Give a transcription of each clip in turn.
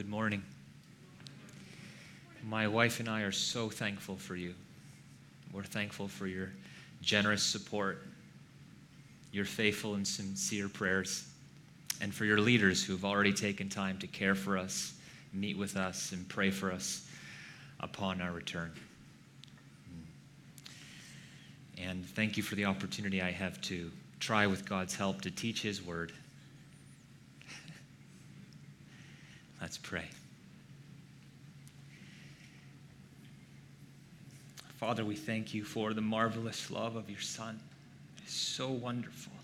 good morning. My wife and I are so thankful for you. We're thankful for your generous support, your faithful and sincere prayers, and for your leaders who have already taken time to care for us, meet with us, and pray for us upon our return. And thank you for the opportunity I have to try, with God's help, to teach His Word. Let's pray. Father, we thank you for the marvelous love of your Son. It's so wonderful.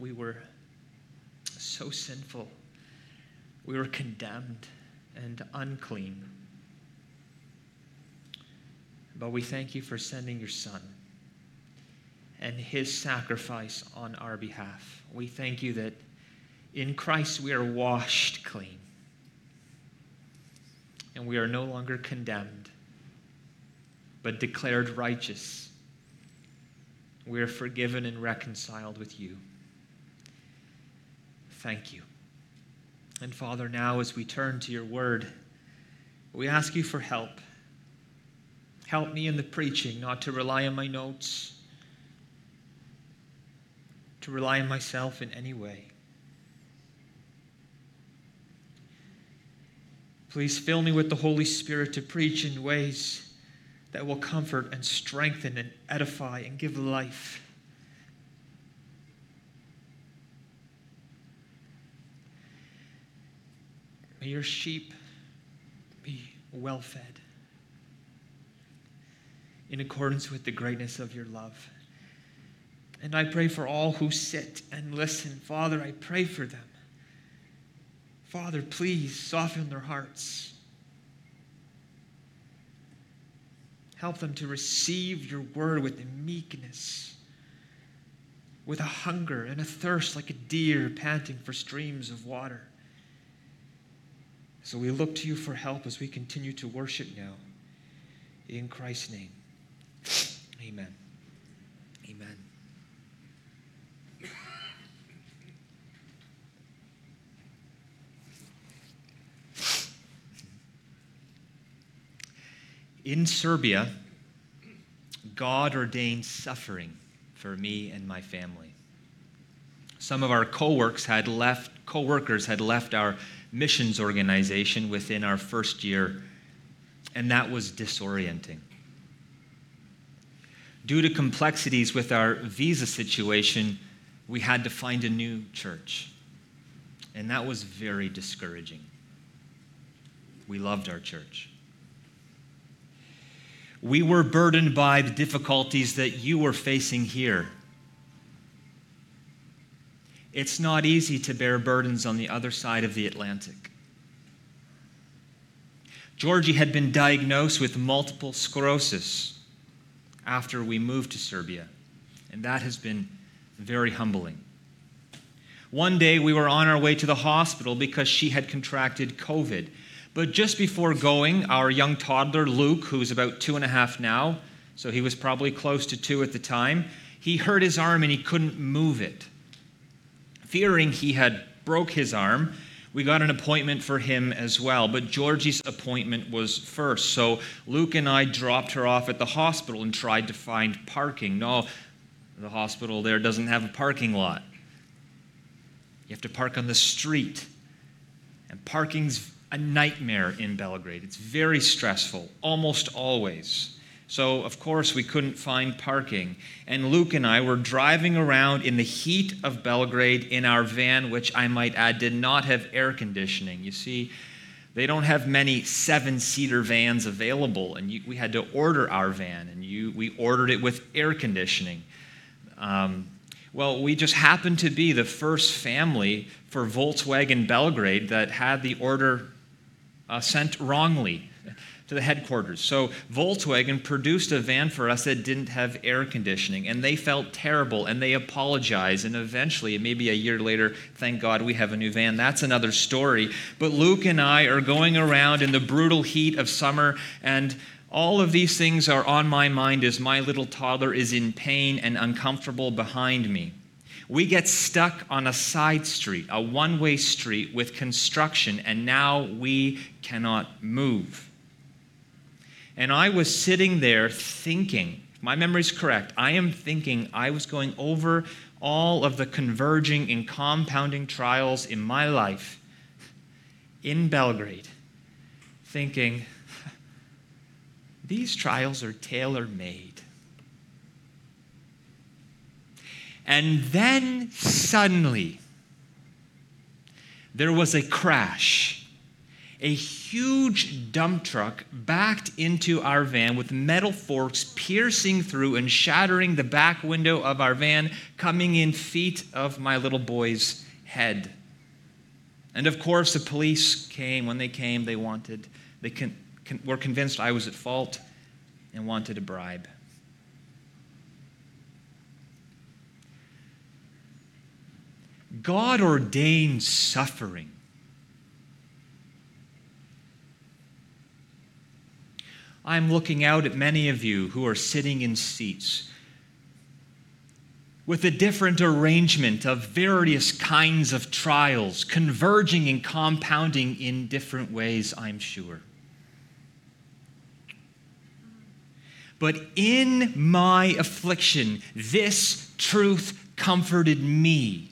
We were so sinful. We were condemned and unclean. But we thank you for sending your Son and his sacrifice on our behalf. We thank you that in Christ we are washed clean and we are no longer condemned, but declared righteous. We are forgiven and reconciled with you. Thank you. And Father, now as we turn to your word, we ask you for help. Help me in the preaching, not to rely on my notes, to rely on myself in any way. Please fill me with the Holy Spirit to preach in ways that will comfort and strengthen and edify and give life. May your sheep be well fed in accordance with the greatness of your love. And I pray for all who sit and listen. Father, I pray for them. Father, please soften their hearts. Help them to receive your word with meekness, with a hunger and a thirst like a deer panting for streams of water. So we look to you for help as we continue to worship now. In Christ's name. Amen. In Serbia, God ordained suffering for me and my family. Some of our co-workers had left, co-workers had left our missions organization within our first year, and that was disorienting. Due to complexities with our visa situation, we had to find a new church, and that was very discouraging. We loved our church. We were burdened by the difficulties that you were facing here. It's not easy to bear burdens on the other side of the Atlantic. Georgie had been diagnosed with multiple sclerosis after we moved to Serbia, and that has been very humbling. One day we were on our way to the hospital because she had contracted COVID. But just before going, our young toddler, Luke, who's about two and a half now, so he was probably close to two at the time, he hurt his arm and he couldn't move it. Fearing he had broke his arm, we got an appointment for him as well. But Georgie's appointment was first. So Luke and I dropped her off at the hospital and tried to find parking. No, the hospital there doesn't have a parking lot. You have to park on the street. And parking's a nightmare in Belgrade. It's very stressful, almost always. So, of course, we couldn't find parking. And Luke and I were driving around in the heat of Belgrade in our van, which I might add did not have air conditioning. You see, they don't have many seven seater vans available, and you, we had to order our van, and you, we ordered it with air conditioning. Um, well, we just happened to be the first family for Volkswagen Belgrade that had the order uh, sent wrongly to the headquarters. So Volkswagen produced a van for us that didn't have air conditioning, and they felt terrible and they apologized. And eventually, maybe a year later, thank God we have a new van. That's another story. But Luke and I are going around in the brutal heat of summer, and all of these things are on my mind as my little toddler is in pain and uncomfortable behind me. We get stuck on a side street, a one way street with construction, and now we cannot move. And I was sitting there thinking, if my memory's correct, I am thinking I was going over all of the converging and compounding trials in my life in Belgrade, thinking, these trials are tailor made. And then suddenly, there was a crash. A huge dump truck backed into our van with metal forks piercing through and shattering the back window of our van, coming in feet of my little boy's head. And of course, the police came. When they came, they wanted, they con- con- were convinced I was at fault and wanted a bribe. God ordains suffering. I'm looking out at many of you who are sitting in seats with a different arrangement of various kinds of trials, converging and compounding in different ways, I'm sure. But in my affliction, this truth comforted me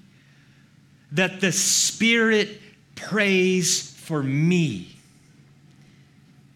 that the Spirit prays for me.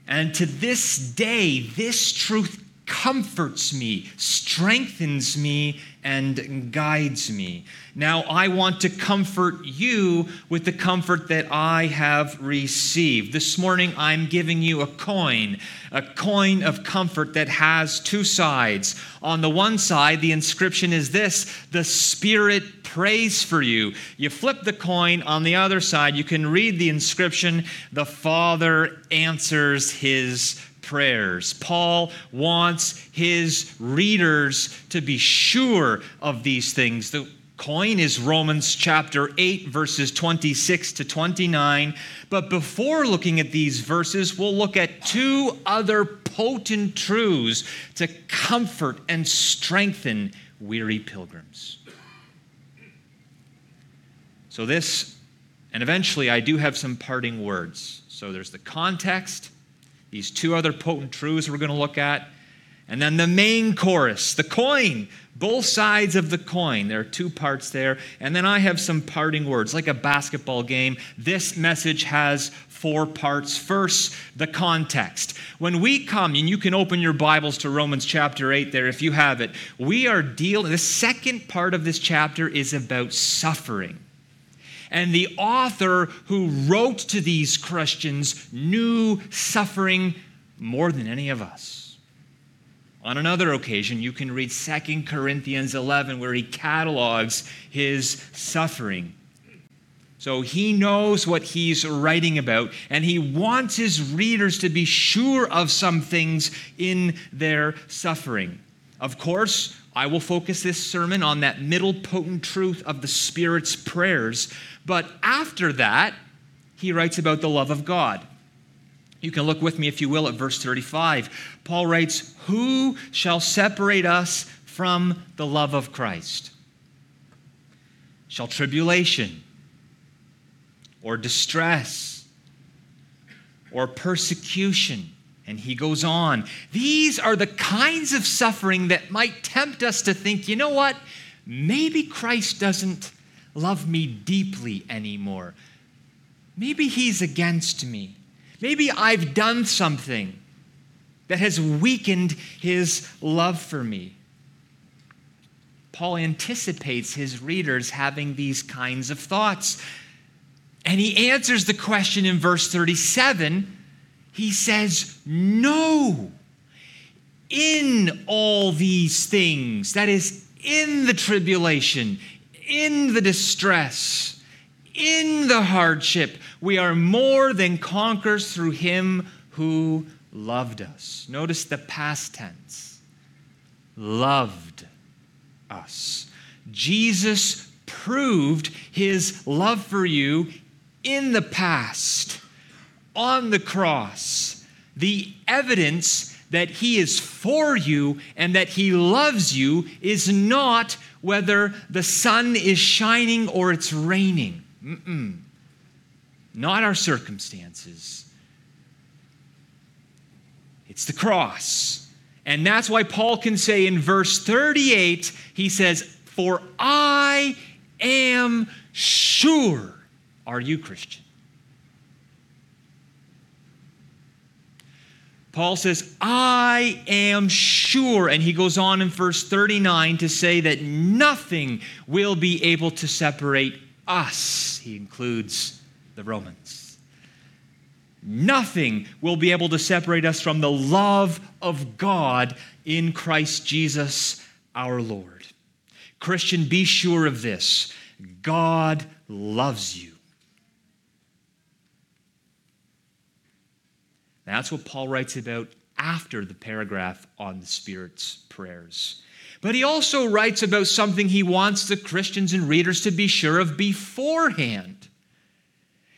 And to this day, this truth comforts me, strengthens me, and guides me. Now, I want to comfort you with the comfort that I have received. This morning, I'm giving you a coin, a coin of comfort that has two sides. On the one side, the inscription is this the Spirit prays for you. You flip the coin, on the other side, you can read the inscription the Father answers his prayers. Paul wants his readers to be sure of these things. The coin is Romans chapter 8, verses 26 to 29. But before looking at these verses, we'll look at two other potent truths to comfort and strengthen weary pilgrims. So, this, and eventually I do have some parting words. So, there's the context these two other potent truths we're going to look at. And then the main chorus, the coin, both sides of the coin. There are two parts there. And then I have some parting words, like a basketball game. This message has four parts. First, the context. When we come, and you can open your Bibles to Romans chapter 8 there if you have it, we are dealing, the second part of this chapter is about suffering. And the author who wrote to these Christians knew suffering more than any of us. On another occasion, you can read 2 Corinthians 11, where he catalogs his suffering. So he knows what he's writing about, and he wants his readers to be sure of some things in their suffering. Of course, I will focus this sermon on that middle potent truth of the Spirit's prayers. But after that, he writes about the love of God. You can look with me, if you will, at verse 35. Paul writes, Who shall separate us from the love of Christ? Shall tribulation, or distress, or persecution? And he goes on. These are the kinds of suffering that might tempt us to think, you know what? Maybe Christ doesn't love me deeply anymore. Maybe he's against me. Maybe I've done something that has weakened his love for me. Paul anticipates his readers having these kinds of thoughts. And he answers the question in verse 37 he says, No. In all these things, that is, in the tribulation, in the distress, in the hardship, we are more than conquerors through him who loved us. Notice the past tense loved us. Jesus proved his love for you in the past on the cross, the evidence that he is for you and that he loves you is not whether the sun is shining or it's raining. Mm-mm. Not our circumstances. It's the cross. And that's why Paul can say in verse 38, he says, For I am sure. Are you Christian? Paul says, I am sure. And he goes on in verse 39 to say that nothing will be able to separate us. He includes the Romans. Nothing will be able to separate us from the love of God in Christ Jesus our Lord. Christian, be sure of this God loves you. That's what Paul writes about after the paragraph on the Spirit's prayers. But he also writes about something he wants the Christians and readers to be sure of beforehand.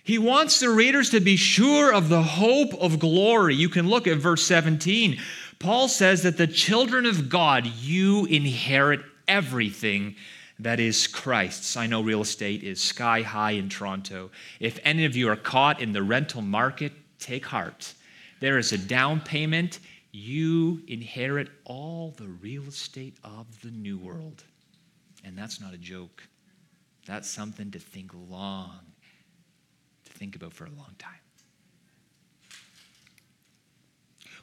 He wants the readers to be sure of the hope of glory. You can look at verse 17. Paul says that the children of God, you inherit everything that is Christ's. I know real estate is sky high in Toronto. If any of you are caught in the rental market, take heart there is a down payment. You inherit all the real estate of the new world. And that's not a joke. That's something to think long, to think about for a long time.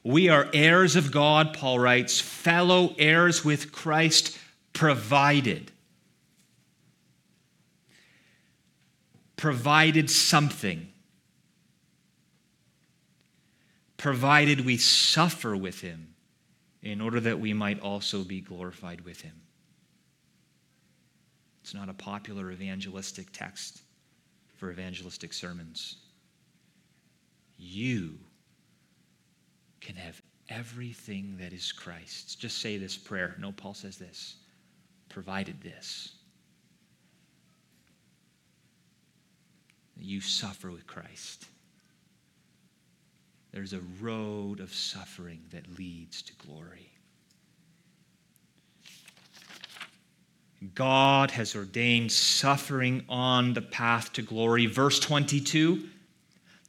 We are heirs of God, Paul writes, fellow heirs with Christ, provided. Provided something provided we suffer with him in order that we might also be glorified with him. It's not a popular evangelistic text for evangelistic sermons. You can have everything that is Christ's. Just say this prayer. No, Paul says this provided this. You suffer with Christ there's a road of suffering that leads to glory. God has ordained suffering on the path to glory. Verse 22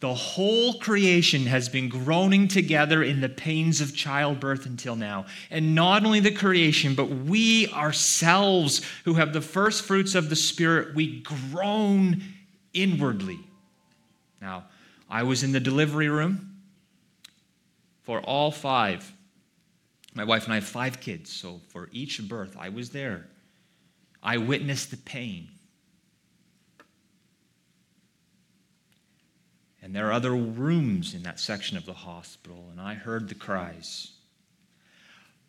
the whole creation has been groaning together in the pains of childbirth until now. And not only the creation, but we ourselves who have the first fruits of the Spirit, we groan inwardly. Now, I was in the delivery room for all five. My wife and I have five kids, so for each birth, I was there. I witnessed the pain. And there are other rooms in that section of the hospital, and I heard the cries.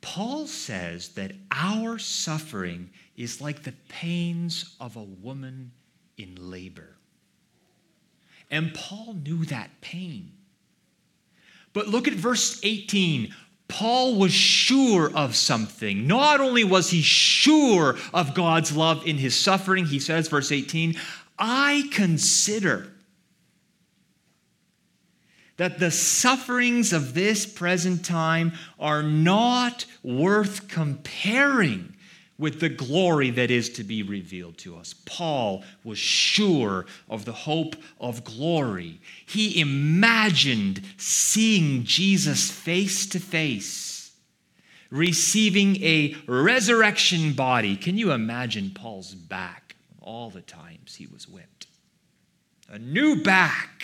Paul says that our suffering is like the pains of a woman in labor. And Paul knew that pain. But look at verse 18. Paul was sure of something. Not only was he sure of God's love in his suffering, he says, verse 18, I consider that the sufferings of this present time are not worth comparing with the glory that is to be revealed to us. Paul was sure of the hope of glory. He imagined seeing Jesus face to face, receiving a resurrection body. Can you imagine Paul's back all the times he was whipped? A new back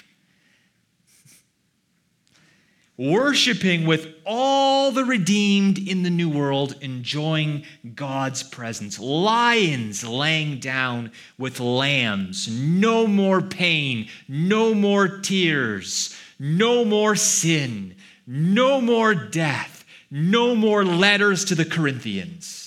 worshiping with all the redeemed in the new world, enjoying God's presence. Lions laying down with lambs. No more pain, no more tears, no more sin, no more death, no more letters to the Corinthians.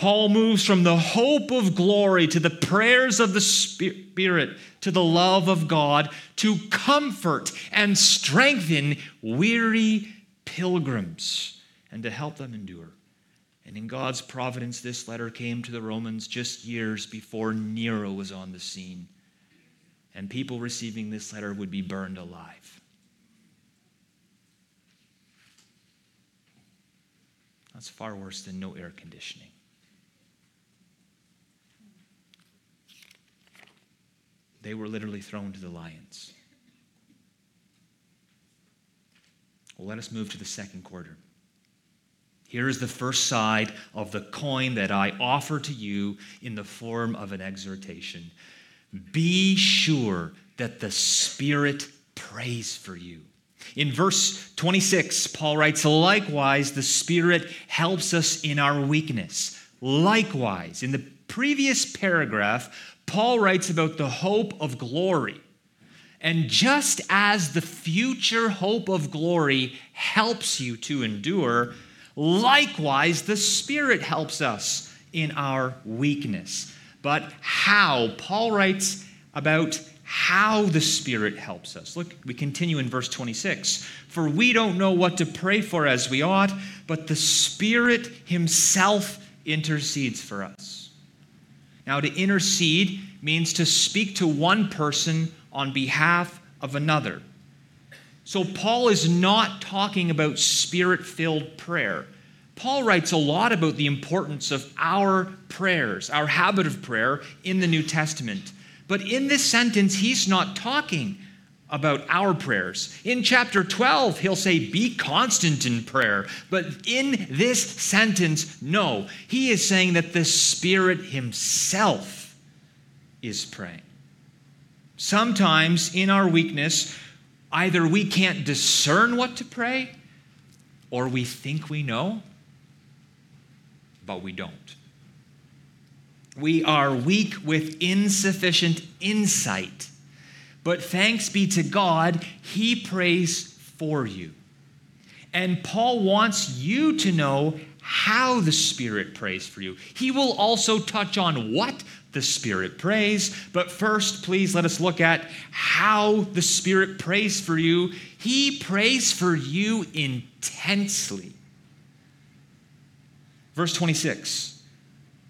Paul moves from the hope of glory to the prayers of the Spirit to the love of God to comfort and strengthen weary pilgrims and to help them endure. And in God's providence, this letter came to the Romans just years before Nero was on the scene. And people receiving this letter would be burned alive. That's far worse than no air conditioning. They were literally thrown to the lions. Well, let us move to the second quarter. Here is the first side of the coin that I offer to you in the form of an exhortation. Be sure that the Spirit prays for you. In verse 26, Paul writes, Likewise, the Spirit helps us in our weakness. Likewise, in the previous paragraph, Paul writes about the hope of glory. And just as the future hope of glory helps you to endure, likewise the Spirit helps us in our weakness. But how? Paul writes about how the Spirit helps us. Look, we continue in verse 26. For we don't know what to pray for as we ought, but the Spirit Himself intercedes for us. Now, to intercede means to speak to one person on behalf of another. So, Paul is not talking about spirit filled prayer. Paul writes a lot about the importance of our prayers, our habit of prayer in the New Testament. But in this sentence, he's not talking about our prayers. In chapter 12, he'll say, Be constant in prayer. But in this sentence, no. He is saying that the Spirit Himself is praying. Sometimes in our weakness, either we can't discern what to pray or we think we know, but we don't. We are weak with insufficient insight. But thanks be to God, He prays for you. And Paul wants you to know how the Spirit prays for you. He will also touch on what the Spirit prays. But first, please let us look at how the Spirit prays for you. He prays for you intensely. Verse 26,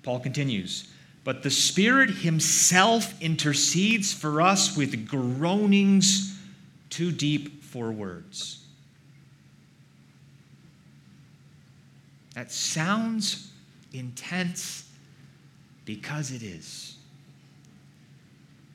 Paul continues, But the Spirit Himself intercedes for us with groanings too deep for words. That sounds intense because it is.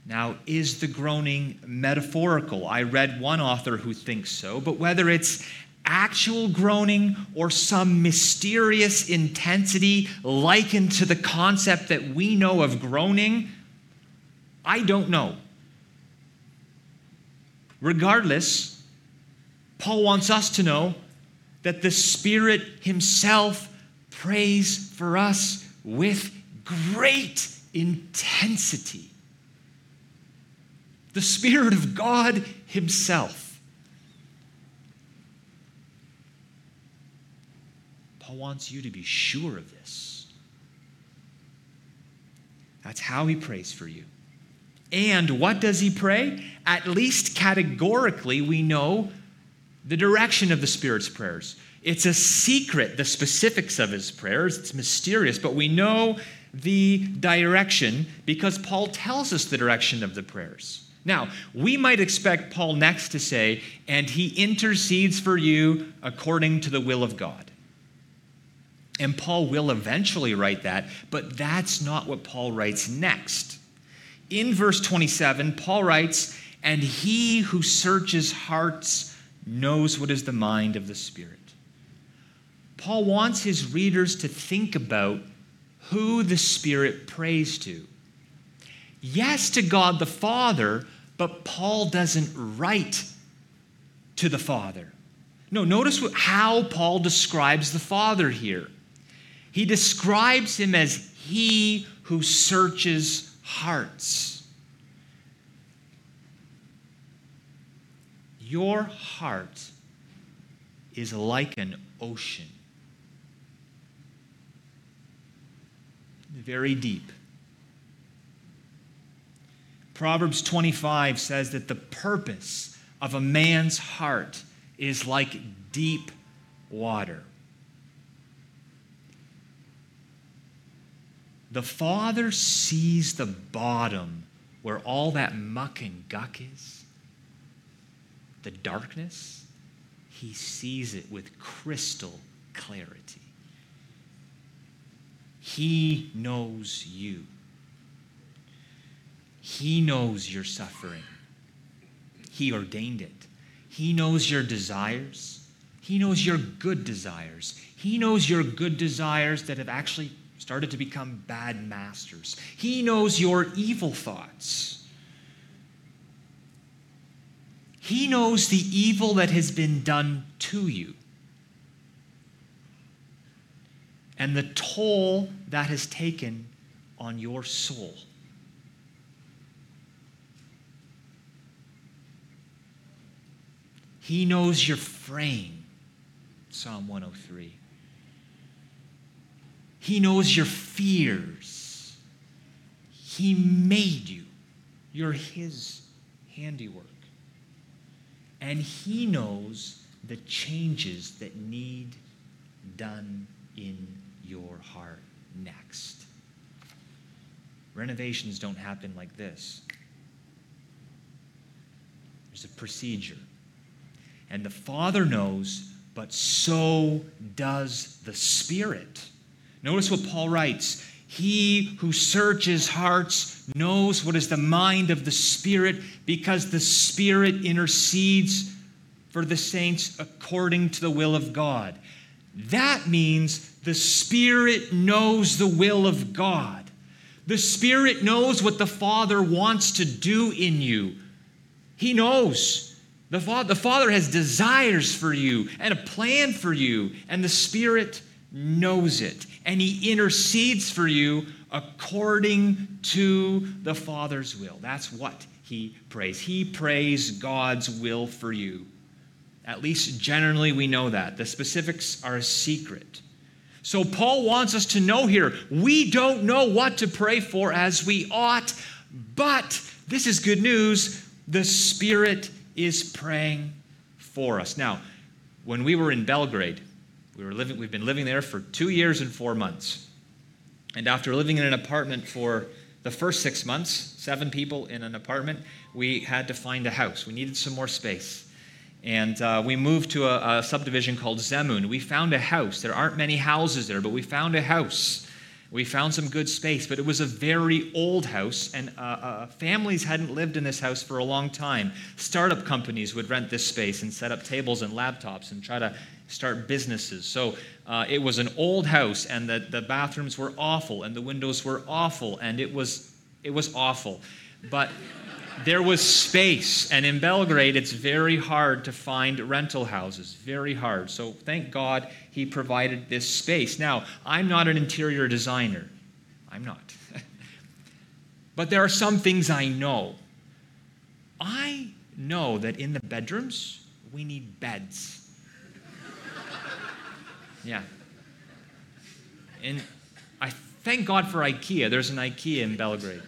Now, is the groaning metaphorical? I read one author who thinks so, but whether it's actual groaning or some mysterious intensity likened to the concept that we know of groaning, I don't know. Regardless, Paul wants us to know that the Spirit Himself prays for us with great intensity. The Spirit of God Himself. Paul wants you to be sure of this. That's how he prays for you. And what does he pray? At least categorically, we know the direction of the Spirit's prayers. It's a secret, the specifics of his prayers. It's mysterious, but we know the direction because Paul tells us the direction of the prayers. Now, we might expect Paul next to say, and he intercedes for you according to the will of God. And Paul will eventually write that, but that's not what Paul writes next. In verse 27, Paul writes, And he who searches hearts knows what is the mind of the Spirit. Paul wants his readers to think about who the Spirit prays to. Yes, to God the Father, but Paul doesn't write to the Father. No, notice how Paul describes the Father here. He describes him as he who searches hearts. Your heart is like an ocean, very deep. Proverbs 25 says that the purpose of a man's heart is like deep water. The Father sees the bottom where all that muck and guck is, the darkness. He sees it with crystal clarity. He knows you. He knows your suffering. He ordained it. He knows your desires. He knows your good desires. He knows your good desires that have actually started to become bad masters. He knows your evil thoughts. He knows the evil that has been done to you and the toll that has taken on your soul. He knows your frame, Psalm 103. He knows your fears. He made you. You're His handiwork. And He knows the changes that need done in your heart next. Renovations don't happen like this. There's a procedure. And the Father knows, but so does the Spirit. Notice what Paul writes He who searches hearts knows what is the mind of the Spirit because the Spirit intercedes for the saints according to the will of God. That means the Spirit knows the will of God. The Spirit knows what the Father wants to do in you. He knows. The Father, the Father has desires for you and a plan for you, and the Spirit knows it. And He intercedes for you according to the Father's will. That's what He prays. He prays God's will for you. At least generally, we know that. The specifics are a secret. So, Paul wants us to know here we don't know what to pray for as we ought, but this is good news. The Spirit is praying for us. Now, when we were in Belgrade, we were living, we've been living there for two years and four months. And after living in an apartment for the first six months, seven people in an apartment, we had to find a house. We needed some more space. And uh, we moved to a, a, subdivision called Zemun. We found a house. There aren't many houses there, but we found a house. We found some good space, but it was a very old house, and uh, uh, families hadn't lived in this house for a long time. Startup companies would rent this space and set up tables and laptops and try to start businesses. So uh, it was an old house, and the, the bathrooms were awful, and the windows were awful, and it was, it was awful. But there was space. And in Belgrade, it's very hard to find rental houses, very hard. So thank God he provided this space. Now, I'm not an interior designer. I'm not. but there are some things I know. I know that in the bedrooms, we need beds. Yeah. And I thank God for IKEA. There's an IKEA in Belgrade.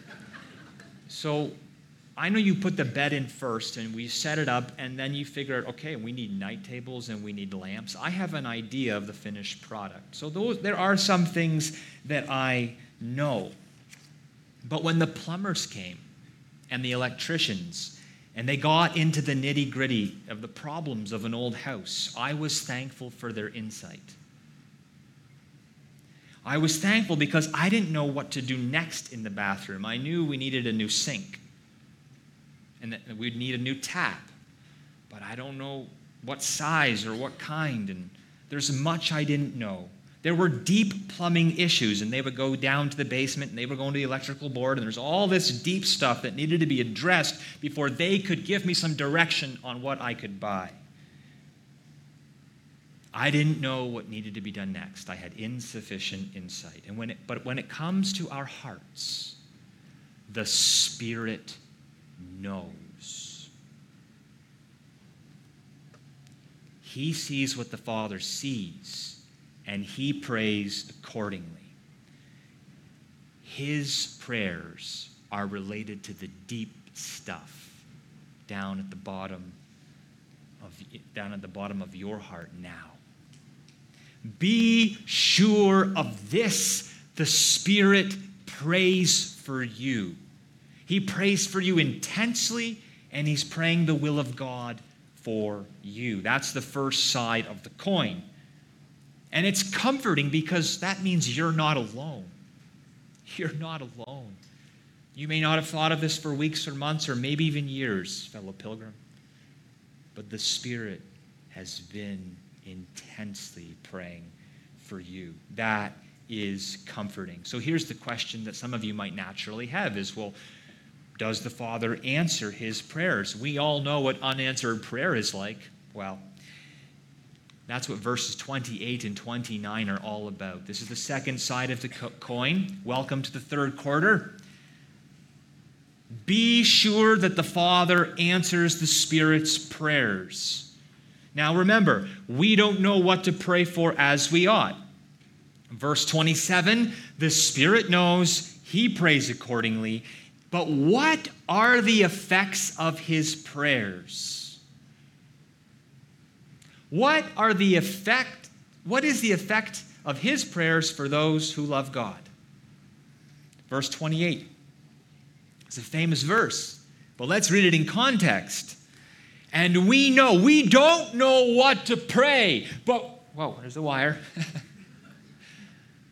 So I know you put the bed in first and we set it up, and then you figure out, okay, we need night tables and we need lamps. I have an idea of the finished product. So those, there are some things that I know. But when the plumbers came and the electricians, and they got into the nitty gritty of the problems of an old house, I was thankful for their insight. I was thankful because I didn't know what to do next in the bathroom. I knew we needed a new sink and that we'd need a new tap. But I don't know what size or what kind, and there's much I didn't know. There were deep plumbing issues, and they would go down to the basement and they were going to the electrical board, and there's all this deep stuff that needed to be addressed before they could give me some direction on what I could buy. I didn't know what needed to be done next. I had insufficient insight. And when it, but when it comes to our hearts, the Spirit knows. He sees what the Father sees, and he prays accordingly. His prayers are related to the deep stuff down at the bottom of down at the bottom of your heart now. Be sure of this the Spirit prays for you. He prays for you intensely, and he's praying the will of God for you. That's the first side of the coin. And it's comforting because that means you're not alone. You're not alone. You may not have thought of this for weeks or months or maybe even years, fellow pilgrim, but the Spirit has been intensely praying for you. That is comforting. So here's the question that some of you might naturally have is well, does the Father answer his prayers? We all know what unanswered prayer is like. Well, that's what verses 28 and 29 are all about. This is the second side of the coin. Welcome to the third quarter. Be sure that the Father answers the Spirit's prayers. Now remember, we don't know what to pray for as we ought. Verse 27 the Spirit knows, He prays accordingly. But what are the effects of His prayers? What are the effect what is the effect of his prayers for those who love God? Verse 28. It's a famous verse, but let's read it in context. And we know, we don't know what to pray, but, whoa, there's the wire.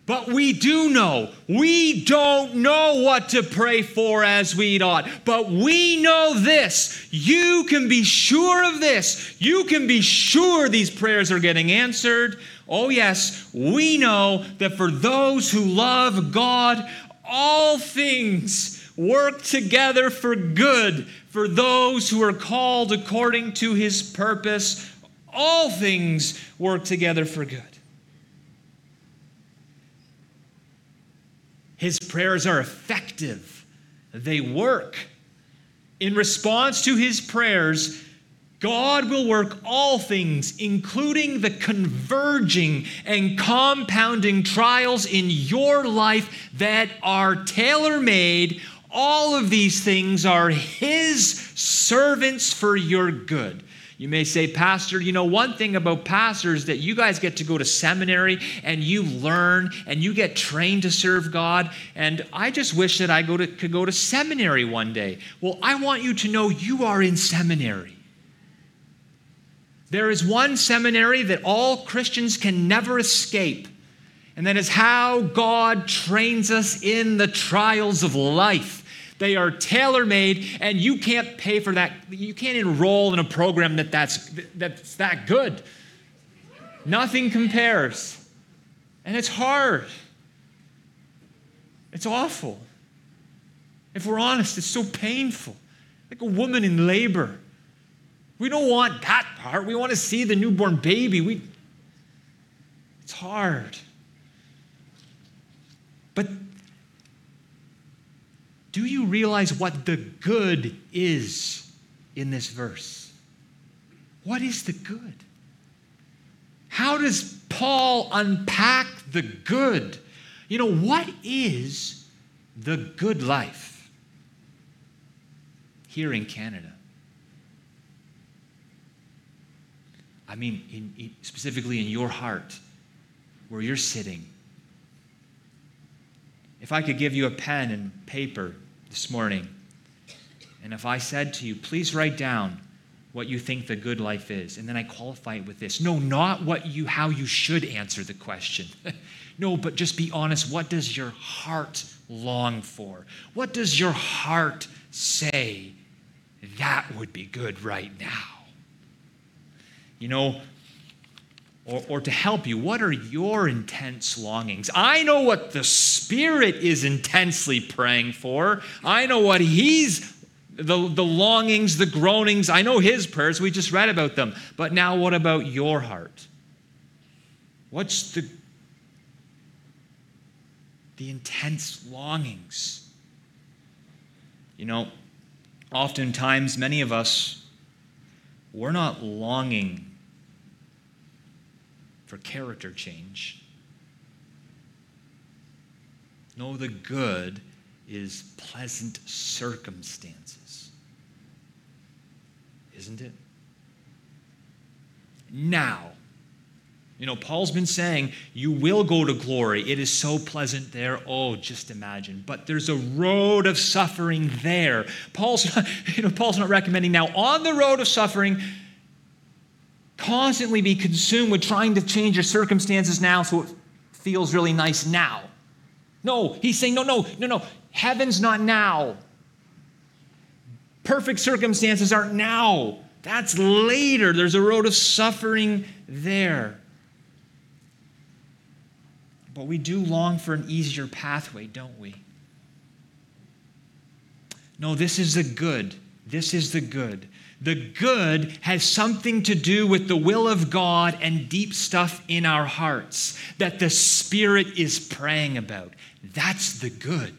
But we do know. We don't know what to pray for as we ought. But we know this. You can be sure of this. You can be sure these prayers are getting answered. Oh, yes, we know that for those who love God, all things work together for good for those who are called according to his purpose. All things work together for good. His prayers are effective, they work. In response to his prayers, God will work all things, including the converging and compounding trials in your life that are tailor made. All of these things are His servants for your good. You may say, Pastor, you know, one thing about pastors that you guys get to go to seminary and you learn and you get trained to serve God. And I just wish that I go to, could go to seminary one day. Well, I want you to know you are in seminary. There is one seminary that all Christians can never escape, and that is how God trains us in the trials of life. They are tailor made, and you can't pay for that. You can't enroll in a program that that's, that's that good. Nothing compares. And it's hard. It's awful. If we're honest, it's so painful. Like a woman in labor. We don't want that part. We want to see the newborn baby. We, it's hard. But do you realize what the good is in this verse? What is the good? How does Paul unpack the good? You know, what is the good life here in Canada? I mean, in, in, specifically in your heart, where you're sitting. If I could give you a pen and paper this morning. And if I said to you, please write down what you think the good life is, and then I qualify it with this. No, not what you how you should answer the question. no, but just be honest. What does your heart long for? What does your heart say that would be good right now? You know, or, or to help you, what are your intense longings? I know what the Spirit is intensely praying for. I know what He's, the, the longings, the groanings. I know His prayers. We just read about them. But now, what about your heart? What's the, the intense longings? You know, oftentimes, many of us, we're not longing for character change. No, the good is pleasant circumstances. Isn't it? Now, you know, Paul's been saying, you will go to glory. It is so pleasant there. Oh, just imagine. But there's a road of suffering there. Paul's not, you know, Paul's not recommending now on the road of suffering, constantly be consumed with trying to change your circumstances now so it feels really nice now. No, he's saying, no, no, no, no. Heaven's not now. Perfect circumstances aren't now. That's later. There's a road of suffering there. But we do long for an easier pathway, don't we? No, this is the good. This is the good. The good has something to do with the will of God and deep stuff in our hearts that the Spirit is praying about. That's the good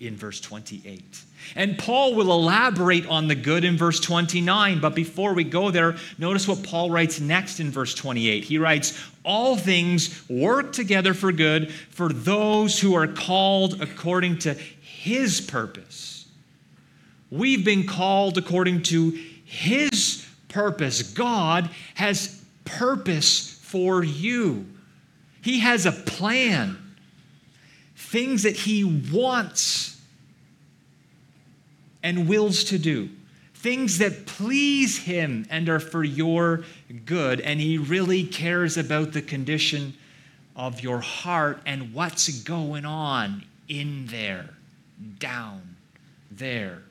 in verse 28. And Paul will elaborate on the good in verse 29. But before we go there, notice what Paul writes next in verse 28. He writes, All things work together for good for those who are called according to his purpose. We've been called according to his purpose. God has purpose for you, He has a plan, things that He wants and wills to do. Things that please him and are for your good. And he really cares about the condition of your heart and what's going on in there, down there.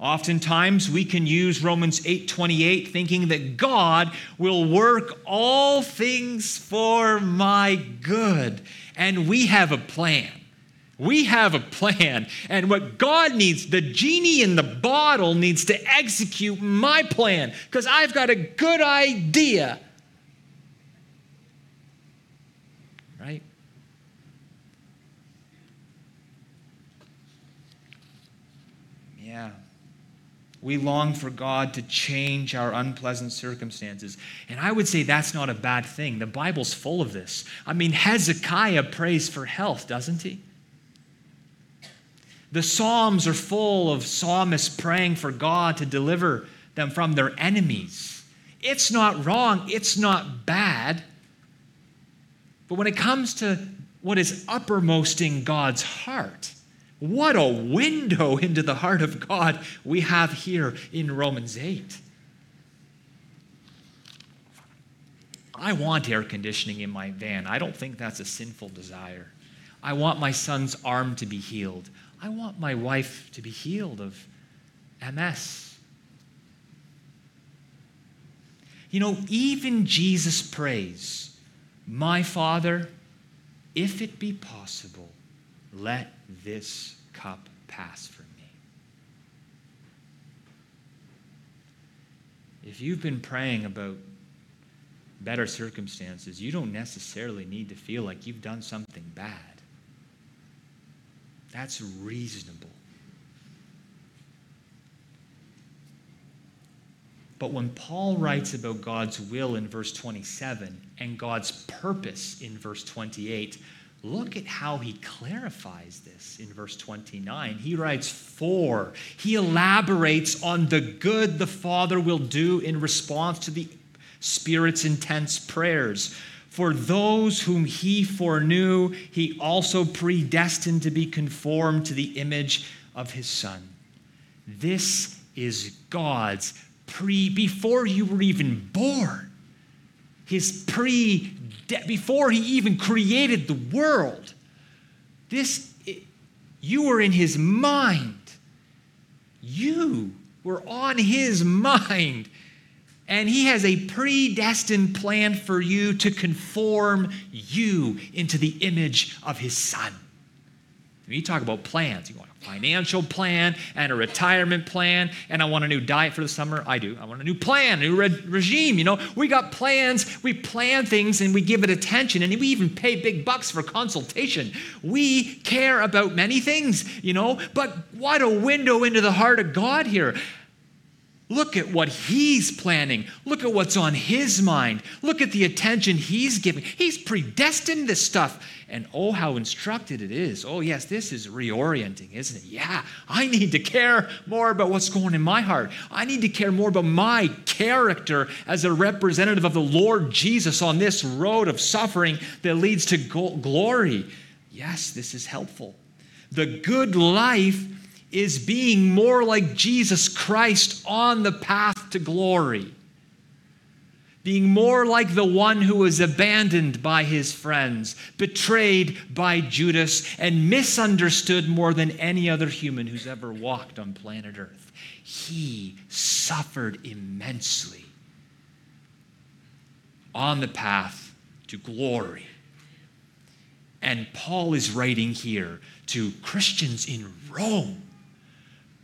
Oftentimes we can use Romans 8:28 thinking that God will work all things for my good and we have a plan. We have a plan and what God needs the genie in the bottle needs to execute my plan because I've got a good idea. Right? Yeah. We long for God to change our unpleasant circumstances. And I would say that's not a bad thing. The Bible's full of this. I mean, Hezekiah prays for health, doesn't he? The Psalms are full of psalmists praying for God to deliver them from their enemies. It's not wrong, it's not bad. But when it comes to what is uppermost in God's heart, what a window into the heart of God we have here in Romans 8. I want air conditioning in my van. I don't think that's a sinful desire. I want my son's arm to be healed. I want my wife to be healed of MS. You know, even Jesus prays, My Father, if it be possible, let this cup pass from me. If you've been praying about better circumstances, you don't necessarily need to feel like you've done something bad. That's reasonable. But when Paul writes about God's will in verse 27 and God's purpose in verse 28, Look at how he clarifies this in verse 29. He writes, For he elaborates on the good the Father will do in response to the Spirit's intense prayers. For those whom he foreknew, he also predestined to be conformed to the image of his Son. This is God's pre, before you were even born, his pre before he even created the world. This, you were in his mind. You were on his mind. And he has a predestined plan for you to conform you into the image of his son. When you talk about plans, you want a financial plan and a retirement plan, and I want a new diet for the summer. I do. I want a new plan, a new re- regime. You know, we got plans, we plan things, and we give it attention, and we even pay big bucks for consultation. We care about many things, you know, but what a window into the heart of God here. Look at what he's planning. Look at what's on his mind. Look at the attention he's giving. He's predestined this stuff. And oh, how instructed it is. Oh, yes, this is reorienting, isn't it? Yeah, I need to care more about what's going in my heart. I need to care more about my character as a representative of the Lord Jesus on this road of suffering that leads to glory. Yes, this is helpful. The good life is being more like Jesus Christ on the path to glory. being more like the one who was abandoned by his friends, betrayed by Judas, and misunderstood more than any other human who's ever walked on planet Earth. He suffered immensely on the path to glory. And Paul is writing here to Christians in Rome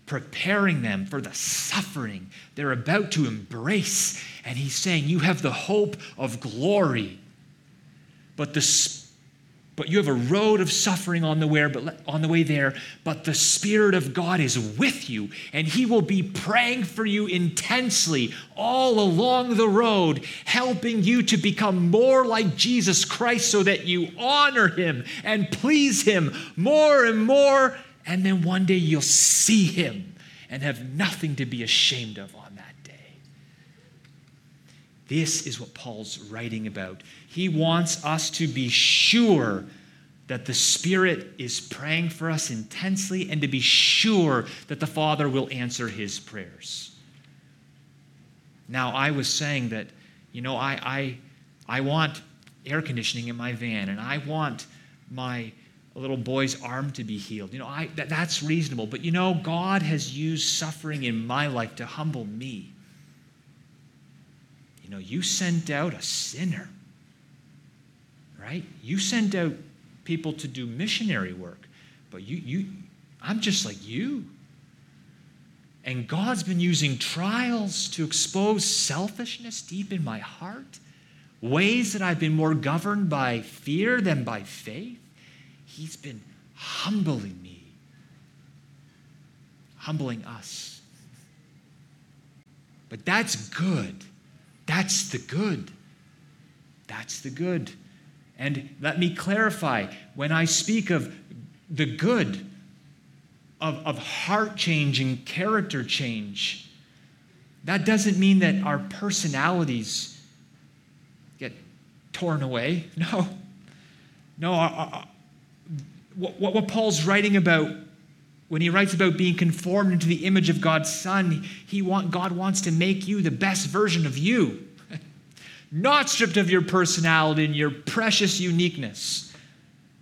preparing them for the suffering they're about to embrace. And he's saying, You have the hope of glory, but the but you have a road of suffering on the way, but on the way there, but the Spirit of God is with you, and He will be praying for you intensely all along the road, helping you to become more like Jesus Christ so that you honor Him and please Him more and more and then one day you'll see him and have nothing to be ashamed of on that day. This is what Paul's writing about. He wants us to be sure that the Spirit is praying for us intensely and to be sure that the Father will answer his prayers. Now, I was saying that, you know, I, I, I want air conditioning in my van and I want my a little boy's arm to be healed. You know, I, that, that's reasonable. But you know, God has used suffering in my life to humble me. You know, you sent out a sinner, right? You sent out people to do missionary work, but you, you, I'm just like you. And God's been using trials to expose selfishness deep in my heart, ways that I've been more governed by fear than by faith. He's been humbling me, humbling us. But that's good. That's the good. That's the good. And let me clarify when I speak of the good, of, of heart change and character change, that doesn't mean that our personalities get torn away. No. No, our, what, what Paul's writing about when he writes about being conformed into the image of God's Son, he want, God wants to make you the best version of you, not stripped of your personality and your precious uniqueness,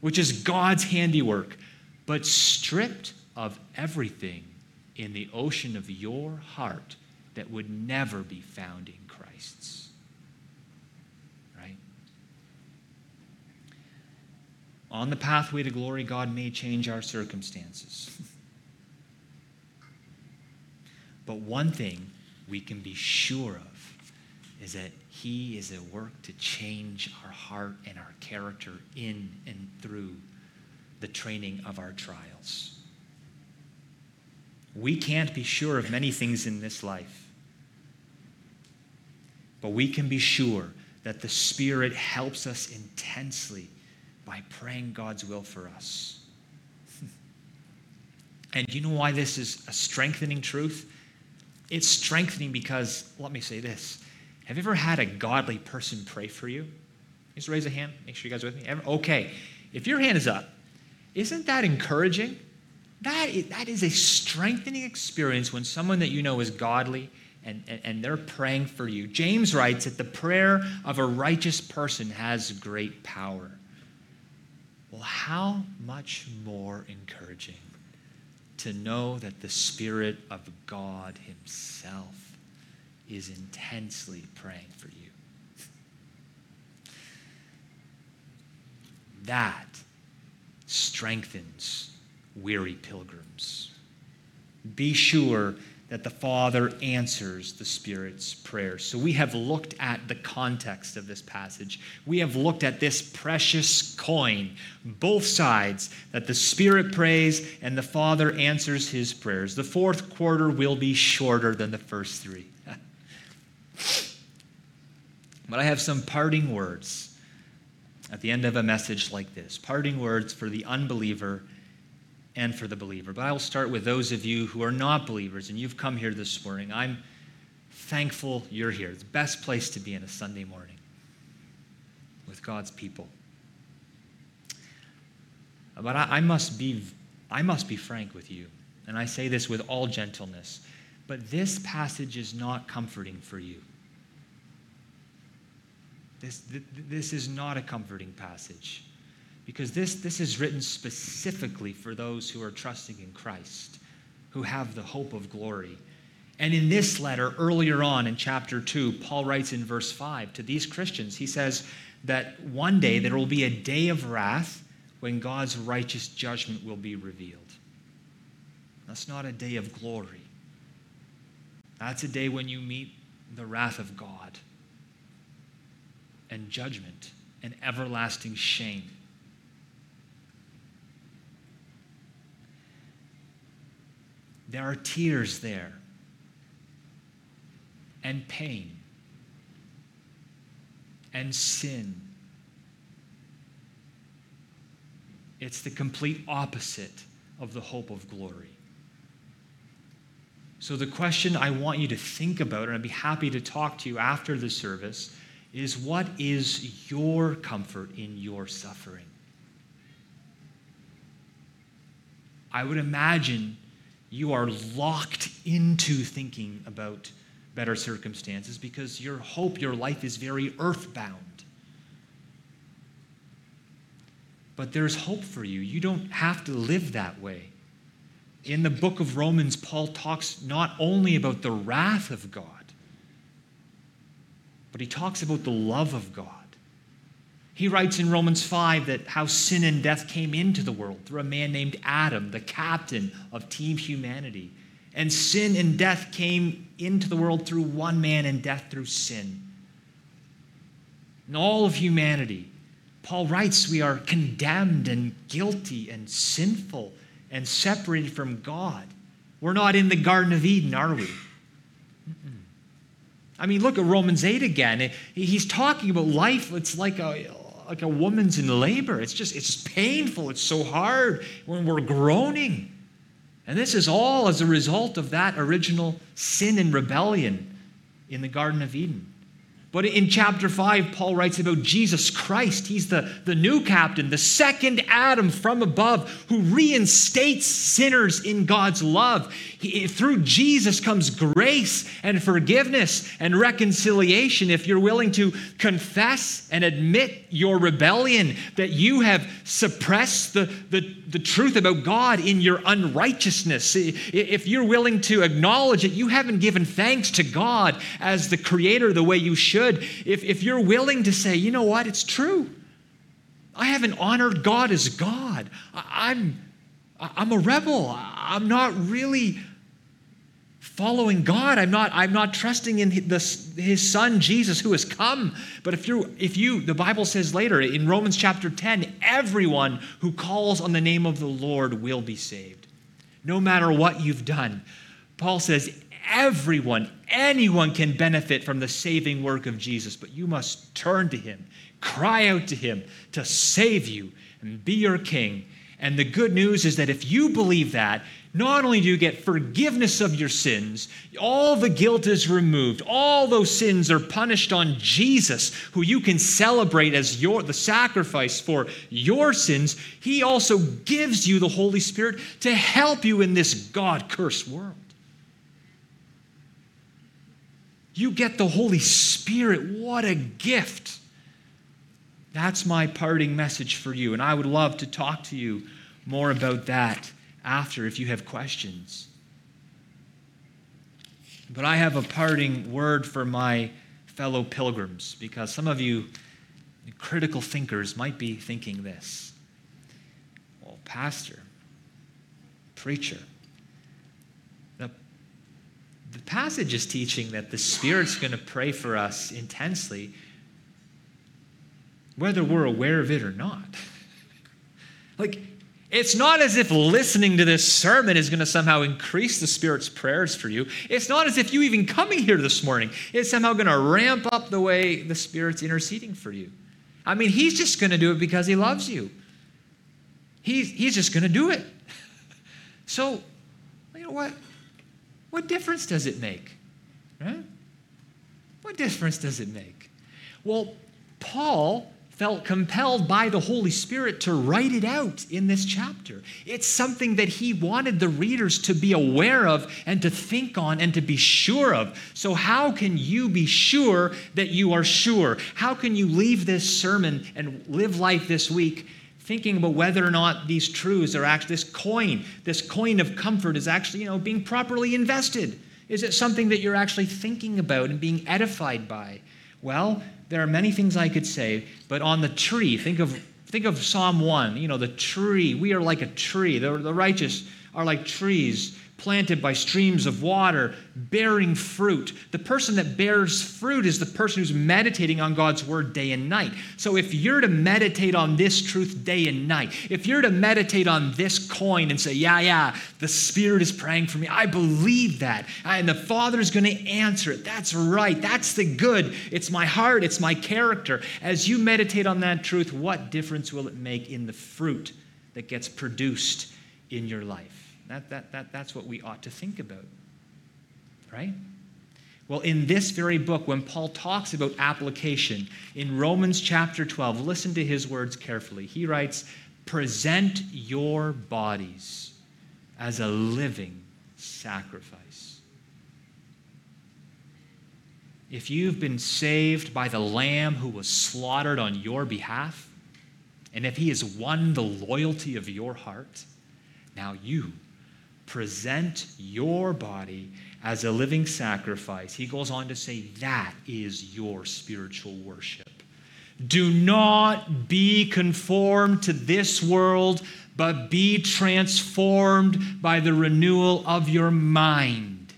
which is God's handiwork, but stripped of everything in the ocean of your heart that would never be found in Christ's. On the pathway to glory, God may change our circumstances. but one thing we can be sure of is that He is at work to change our heart and our character in and through the training of our trials. We can't be sure of many things in this life, but we can be sure that the Spirit helps us intensely by praying God's will for us. and you know why this is a strengthening truth? It's strengthening because, let me say this. Have you ever had a godly person pray for you? Just raise a hand. Make sure you guys are with me. Okay. If your hand is up, isn't that encouraging? That is, that is a strengthening experience when someone that you know is godly and, and, and, they're praying for you. James writes that the prayer of a righteous person has great power. Well, how much more encouraging to know that the Spirit of God Himself is intensely praying for you. That strengthens weary pilgrims. Be sure that the Father answers the Spirit's prayers. So we have looked at the context of this passage. We have looked at this precious coin, both sides, that the Spirit prays and the Father answers his prayers. The fourth quarter will be shorter than the first three. but I have some parting words at the end of a message like this parting words for the unbeliever and for the believer. But I will start with those of you who are not believers and you've come here this morning. I'm thankful you're here. It's the best place to be in a Sunday morning with God's people. But I, I must be I must be frank with you, and I say this with all gentleness. But this passage is not comforting for you. This, this is not a comforting passage because this, this is written specifically for those who are trusting in Christ, who have the hope of glory. And in this letter, earlier on in chapter 2, Paul writes in verse 5 to these Christians, he says that one day there will be a day of wrath when God's righteous judgment will be revealed. That's not a day of glory. That's a day when you meet the wrath of God and judgment and everlasting shame. There are tears there and pain and sin. It's the complete opposite of the hope of glory. So, the question I want you to think about, and I'd be happy to talk to you after the service, is what is your comfort in your suffering? I would imagine you are locked into thinking about better circumstances because your hope, your life is very earthbound. But there's hope for you. You don't have to live that way. In the book of Romans, Paul talks not only about the wrath of God, but he talks about the love of God. He writes in Romans 5 that how sin and death came into the world through a man named Adam, the captain of team humanity. And sin and death came into the world through one man, and death through sin. In all of humanity, Paul writes, we are condemned and guilty and sinful and separated from God. We're not in the Garden of Eden, are we? I mean, look at Romans 8 again. He's talking about life. It's like a, like a woman's in labor. It's just, it's painful. It's so hard when we're groaning. And this is all as a result of that original sin and rebellion in the Garden of Eden. But in chapter 5, Paul writes about Jesus Christ. He's the, the new captain, the second Adam from above, who reinstates sinners in God's love. He, through Jesus comes grace and forgiveness and reconciliation. If you're willing to confess and admit your rebellion, that you have suppressed the, the, the truth about God in your unrighteousness, if you're willing to acknowledge that you haven't given thanks to God as the creator the way you should, if, if you're willing to say, you know what, it's true. I haven't honored God as God. I, I'm, I'm a rebel. I'm not really following God. I'm not, I'm not trusting in his, his son Jesus who has come. But if you if you the Bible says later in Romans chapter 10, everyone who calls on the name of the Lord will be saved. No matter what you've done. Paul says everyone, anyone can benefit from the saving work of Jesus, but you must turn to him, cry out to him to save you and be your king. And the good news is that if you believe that, not only do you get forgiveness of your sins, all the guilt is removed. All those sins are punished on Jesus, who you can celebrate as your the sacrifice for your sins. He also gives you the Holy Spirit to help you in this God-cursed world. You get the Holy Spirit. What a gift. That's my parting message for you. And I would love to talk to you more about that after if you have questions. But I have a parting word for my fellow pilgrims because some of you critical thinkers might be thinking this. Well, pastor, preacher, the passage is teaching that the Spirit's going to pray for us intensely, whether we're aware of it or not. like, it's not as if listening to this sermon is going to somehow increase the Spirit's prayers for you. It's not as if you even coming here this morning is somehow going to ramp up the way the Spirit's interceding for you. I mean, He's just going to do it because He loves you. He's, he's just going to do it. So, you know what? What difference does it make? What difference does it make? Well, Paul felt compelled by the Holy Spirit to write it out in this chapter. It's something that he wanted the readers to be aware of and to think on and to be sure of. So, how can you be sure that you are sure? How can you leave this sermon and live life this week? Thinking about whether or not these truths are actually, this coin, this coin of comfort is actually, you know, being properly invested. Is it something that you're actually thinking about and being edified by? Well, there are many things I could say, but on the tree, think of, think of Psalm 1. You know, the tree, we are like a tree. The, the righteous are like trees planted by streams of water, bearing fruit. The person that bears fruit is the person who's meditating on God's word day and night. So if you're to meditate on this truth day and night, if you're to meditate on this coin and say, yeah, yeah, the Spirit is praying for me, I believe that, and the Father's going to answer it. That's right. That's the good. It's my heart, it's my character. As you meditate on that truth, what difference will it make in the fruit that gets produced in your life? That, that, that, that's what we ought to think about, right? Well, in this very book, when Paul talks about application, in Romans chapter 12, listen to his words carefully. He writes, Present your bodies as a living sacrifice. If you've been saved by the Lamb who was slaughtered on your behalf, and if he has won the loyalty of your heart, now you present your body as a living sacrifice. He goes on to say, that is your spiritual worship. Do not be conformed to this world, but be transformed by the renewal of your mind.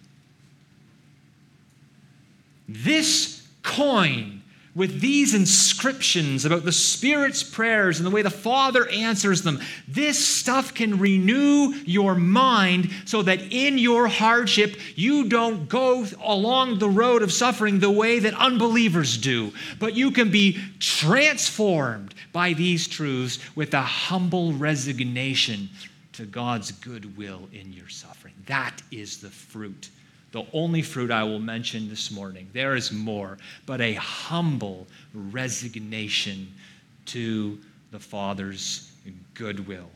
This coin with these inscriptions about the Spirit's prayers and the way the Father answers them, this stuff can renew your mind so that in your hardship, you don't go along the road of suffering the way that unbelievers do, but you can be transformed by these truths with a humble resignation to God's goodwill in your suffering. That is the fruit the only fruit I will mention this morning. There is more, but a humble resignation to the Father's goodwill.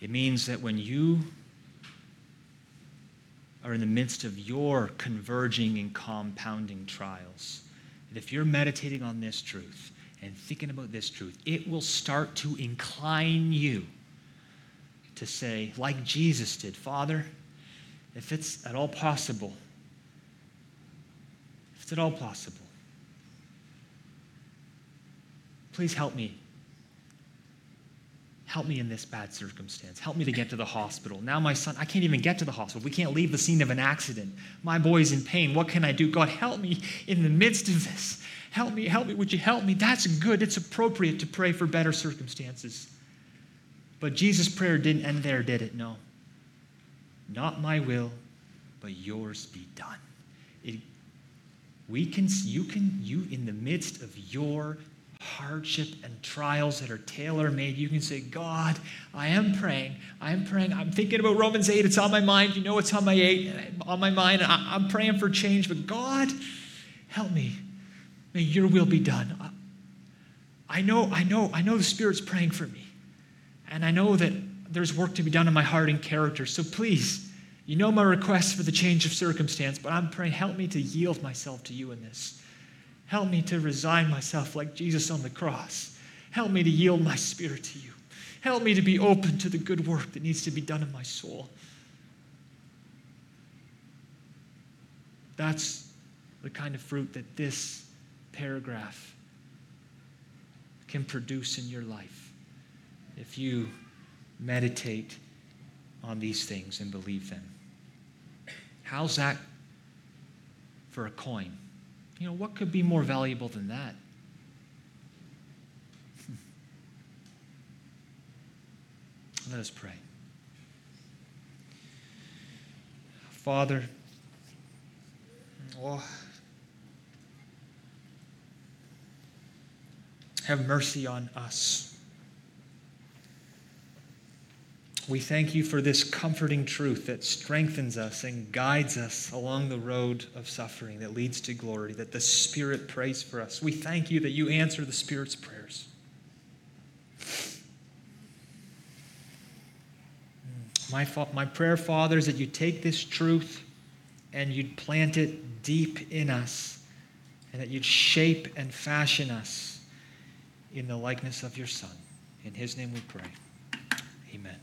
It means that when you are in the midst of your converging and compounding trials, that if you're meditating on this truth, and thinking about this truth, it will start to incline you to say, like Jesus did, Father, if it's at all possible, if it's at all possible, please help me. Help me in this bad circumstance. Help me to get to the hospital. Now, my son, I can't even get to the hospital. We can't leave the scene of an accident. My boy's in pain. What can I do? God, help me in the midst of this. Help me, help me. Would you help me? That's good. It's appropriate to pray for better circumstances. But Jesus' prayer didn't end there, did it? No. Not my will, but yours be done. It, we can, you can, you in the midst of your hardship and trials that are tailor made, you can say, God, I am praying. I am praying. I'm thinking about Romans 8. It's on my mind. You know it's on my eight, on my mind. I'm praying for change. But God, help me. May your will be done. I know, I know, I know the Spirit's praying for me. And I know that there's work to be done in my heart and character. So please, you know my request for the change of circumstance, but I'm praying, help me to yield myself to you in this. Help me to resign myself like Jesus on the cross. Help me to yield my spirit to you. Help me to be open to the good work that needs to be done in my soul. That's the kind of fruit that this paragraph can produce in your life if you meditate on these things and believe them. How's that for a coin? You know, what could be more valuable than that? Hmm. Let us pray. Father, oh, have mercy on us. We thank you for this comforting truth that strengthens us and guides us along the road of suffering that leads to glory, that the Spirit prays for us. We thank you that you answer the Spirit's prayers. My, my prayer, Father, is that you take this truth and you'd plant it deep in us, and that you'd shape and fashion us in the likeness of your Son. In his name we pray. Amen.